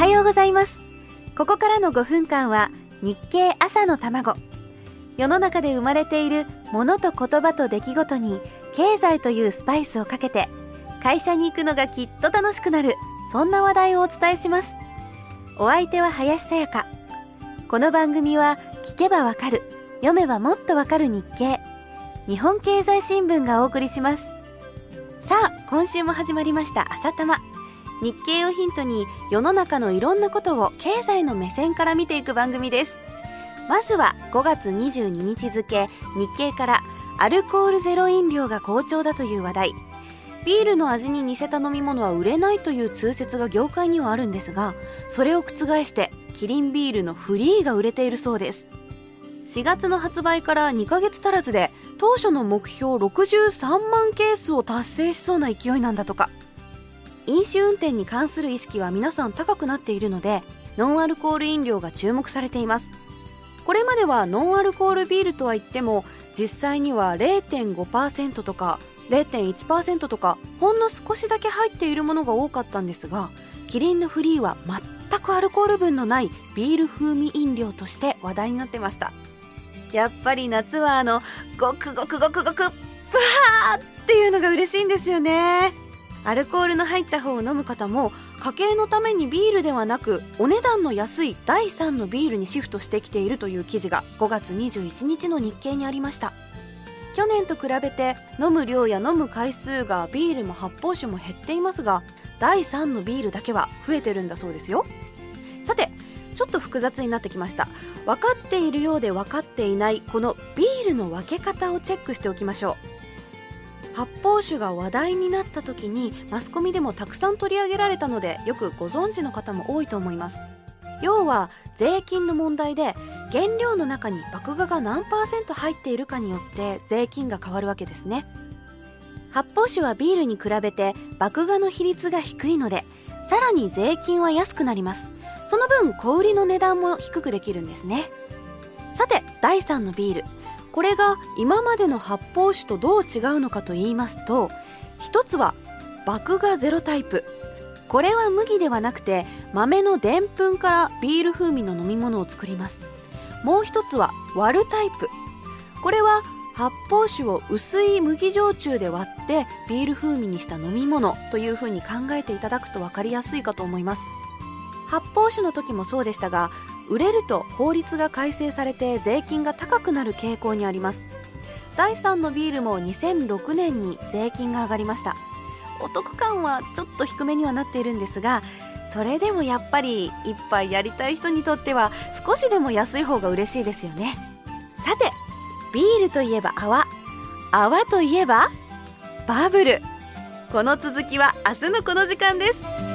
はようございます。ここからの5分間は日経朝の卵。世の中で生まれているものと言葉と出来事に経済というスパイスをかけて会社に行くのがきっと楽しくなるそんな話題をお伝えします。お相手は林さやか。この番組は聞けばわかる読めばもっとわかる日経。日本経済新聞がお送りします。さあ今週も始まりました朝玉。日経をヒントに世の中のいろんなことを経済の目線から見ていく番組です。まずは5月22日付日経からアルコールゼロ飲料が好調だという話題。ビールの味に似せた飲み物は売れないという通説が業界にはあるんですがそれを覆してキリンビールのフリーが売れているそうです。4月の発売から2ヶ月足らずで当初の目標63万ケースを達成しそうな勢いなんだとか。飲酒運転に関する意識は皆さん高くなっているのでノンアルコール飲料が注目されています。これまではノンアルコールビールとは言っても実際には0.5%とか0.1%とかほんの少しだけ入っているものが多かったんですがキリンのフリーは全くアルコール分のないビール風味飲料として話題になってました。やっぱり夏はあのごくごくごくごくブワーっていうのが嬉しいんですよね。アルコールの入った方を飲む方も家計のためにビールではなくお値段の安い第3のビールにシフトしてきているという記事が5月21日の日経にありました。去年と比べて飲む量や飲む回数がビールも発泡酒も減っていますが第3のビールだけは増えてるんだそうですよ。さてちょっと複雑になってきました。分かっているようで分かっていないこのビールの分け方をチェックしておきましょう。発泡酒が話題になった時にマスコミでもたくさん取り上げられたのでよくご存知の方も多いと思います。要は税金の問題で原料の中に麦芽が何パーセント入っているかによって税金が変わるわけですね。発泡酒はビールに比べて麦芽の比率が低いのでさらに税金は安くなります。その分小売りの値段も低くできるんですね。さて第3のビール。これが今までの発泡酒とどう違うのかと言いますと一つは麦芽ゼロタイプ。これは麦ではなくて豆のでんぷんからビール風味の飲み物を作ります。もう一つは割るタイプ。これは発泡酒を薄い麦焼酎で割ってビール風味にした飲み物というふうに考えていただくと分かりやすいかと思います。発泡酒の時もそうでしたが売れると法律が改正されて税金が高くなる傾向にあります。第3のビールも2006年に税金が上がりました。お得感はちょっと低めにはなっているんですがそれでもやっぱり一杯やりたい人にとっては少しでも安い方が嬉しいですよね。さてビールといえば泡。泡といえばバブル。この続きは明日のこの時間です。